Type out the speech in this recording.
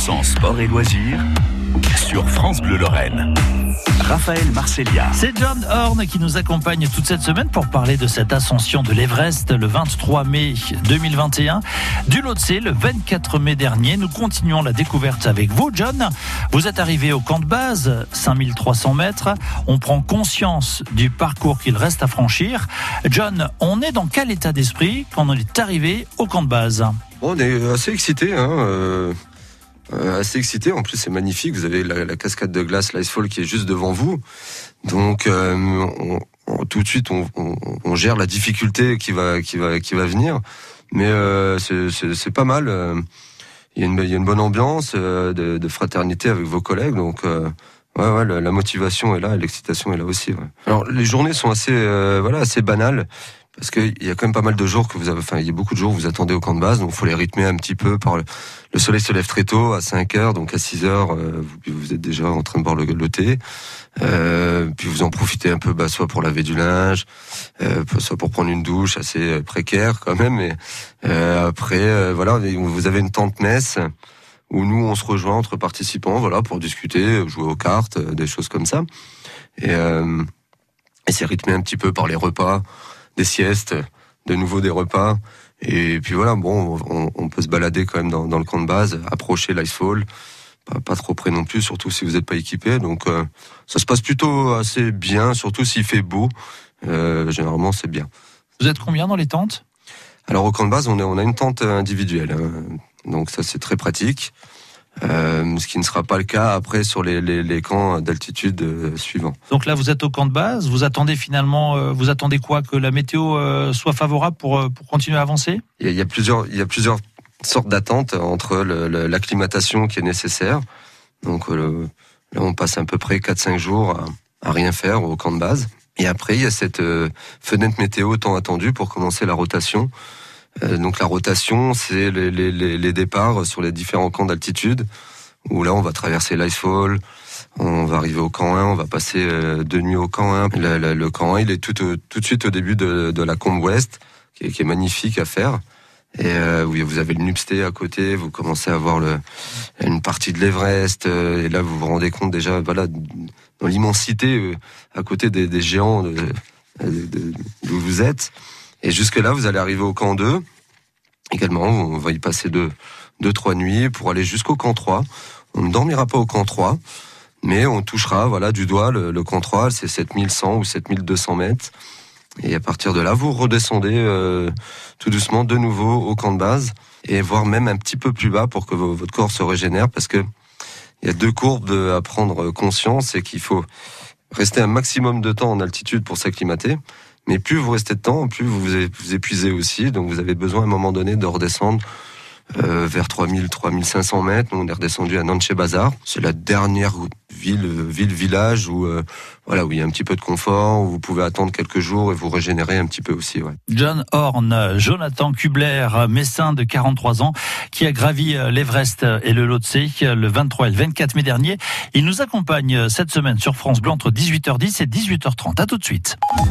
100% sport et loisirs sur France Bleu Lorraine. Raphaël Marcelia. C'est John Horn qui nous accompagne toute cette semaine pour parler de cette ascension de l'Everest le 23 mai 2021. Du Lhotse, le 24 mai dernier, nous continuons la découverte avec vous, John. Vous êtes arrivé au camp de base, 5300 mètres. On prend conscience du parcours qu'il reste à franchir. John, on est dans quel état d'esprit quand on est arrivé au camp de base? On est assez excité. Hein, euh, euh, assez excité. En plus, c'est magnifique. Vous avez la, cascade de glace, l'Icefall, qui est juste devant vous. Donc, euh, tout de suite, on, gère la difficulté qui va, qui va, qui va venir. Mais euh, c'est pas mal. Il y, a une, y, a une, bonne ambiance de, de, fraternité avec vos collègues. Donc, Ouais, ouais, la, motivation est là, l'excitation est là aussi. Alors les journées sont assez, euh, voilà, assez banales parce qu'il y a quand même pas mal de jours que vous avez, enfin, il y a beaucoup de jours où vous attendez au camp de base, donc il faut les rythmer un petit peu par le, le, soleil se lève très tôt, à 5 heures, donc à 6 heures, euh, vous, êtes déjà en train de boire le, thé, euh, puis vous en profitez un peu, bah, soit pour laver du linge, euh, soit pour prendre une douche assez euh, précaire quand même, et après, voilà, vous avez une tente messe, où nous on se rejoint entre participants, voilà, pour discuter, jouer aux cartes, des choses comme ça, et c'est rythmé un petit peu par les repas des siestes, de nouveau des repas. Et puis voilà, bon, on, on peut se balader quand même dans, dans, le camp de base, approcher l'icefall, pas, pas trop près non plus, surtout si vous n'êtes pas équipé. Donc euh, ça se passe plutôt assez bien, surtout s'il fait beau. Euh, généralement, c'est bien. Vous êtes combien dans les tentes? Alors au camp de base, on, est, on a une tente individuelle, hein. donc ça c'est très pratique. Euh, ce qui ne sera pas le cas après sur les, les, les camps d'altitude euh, suivants. Donc là, vous êtes au camp de base. Vous attendez finalement, euh, vous attendez quoi que la météo soit favorable pour pour continuer à avancer? Il y, a, il y, a, plusieurs il y a plusieurs sortes d'attentes entre l'acclimatation qui est nécessaire. Donc là, on passe à peu près 4-5 jours à, à, rien faire au camp de base. Et après, il y a cette fenêtre météo tant attendue pour commencer la rotation. Euh, donc la rotation, c'est les, départs sur les différents camps d'altitude, où là on va traverser l'Icefall, on va arriver au camp 1, on va passer euh, deux nuits au camp 1. Le, camp 1, il est tout, tout de suite au début de, de la combe ouest, qui est, magnifique à faire. Et euh, vous avez le Nupsté à côté, vous commencez à voir une partie de l'Everest, euh, et là vous vous rendez compte déjà, voilà, dans l'immensité euh, à côté des, géants de, de, vous êtes. Et jusque-là, vous allez arriver au camp 2. Également, on va y passer deux, deux trois nuits pour aller jusqu'au camp 3. On ne dormira pas au camp 3, mais on touchera voilà du doigt le, le camp 3, c'est 7100 ou 7200 mètres. Et à partir de là, vous redescendez euh, tout doucement de nouveau au camp de base et voire même un petit peu plus bas pour que votre corps se régénère parce que il y a deux courbes à prendre conscience et qu'il faut rester un maximum de temps en altitude pour s'acclimater. Mais plus vous restez de temps, plus vous vous épuisez aussi. Donc vous avez besoin à un moment donné de redescendre euh, vers 3000, 3500 mètres. Nous, on est redescendu à Nanche Bazar. C'est la dernière ville, ville, village où, euh, voilà, où il y a un petit peu de confort, où vous pouvez attendre quelques jours et vous régénérer un petit peu aussi. John Horn, Jonathan Kubler, messin de 43 ans, qui a gravi euh, l'Everest et le Lhotse le 23 et le 24 mai dernier. Il nous accompagne cette semaine sur France Bleu entre 18h10 et 18h30. À tout de suite.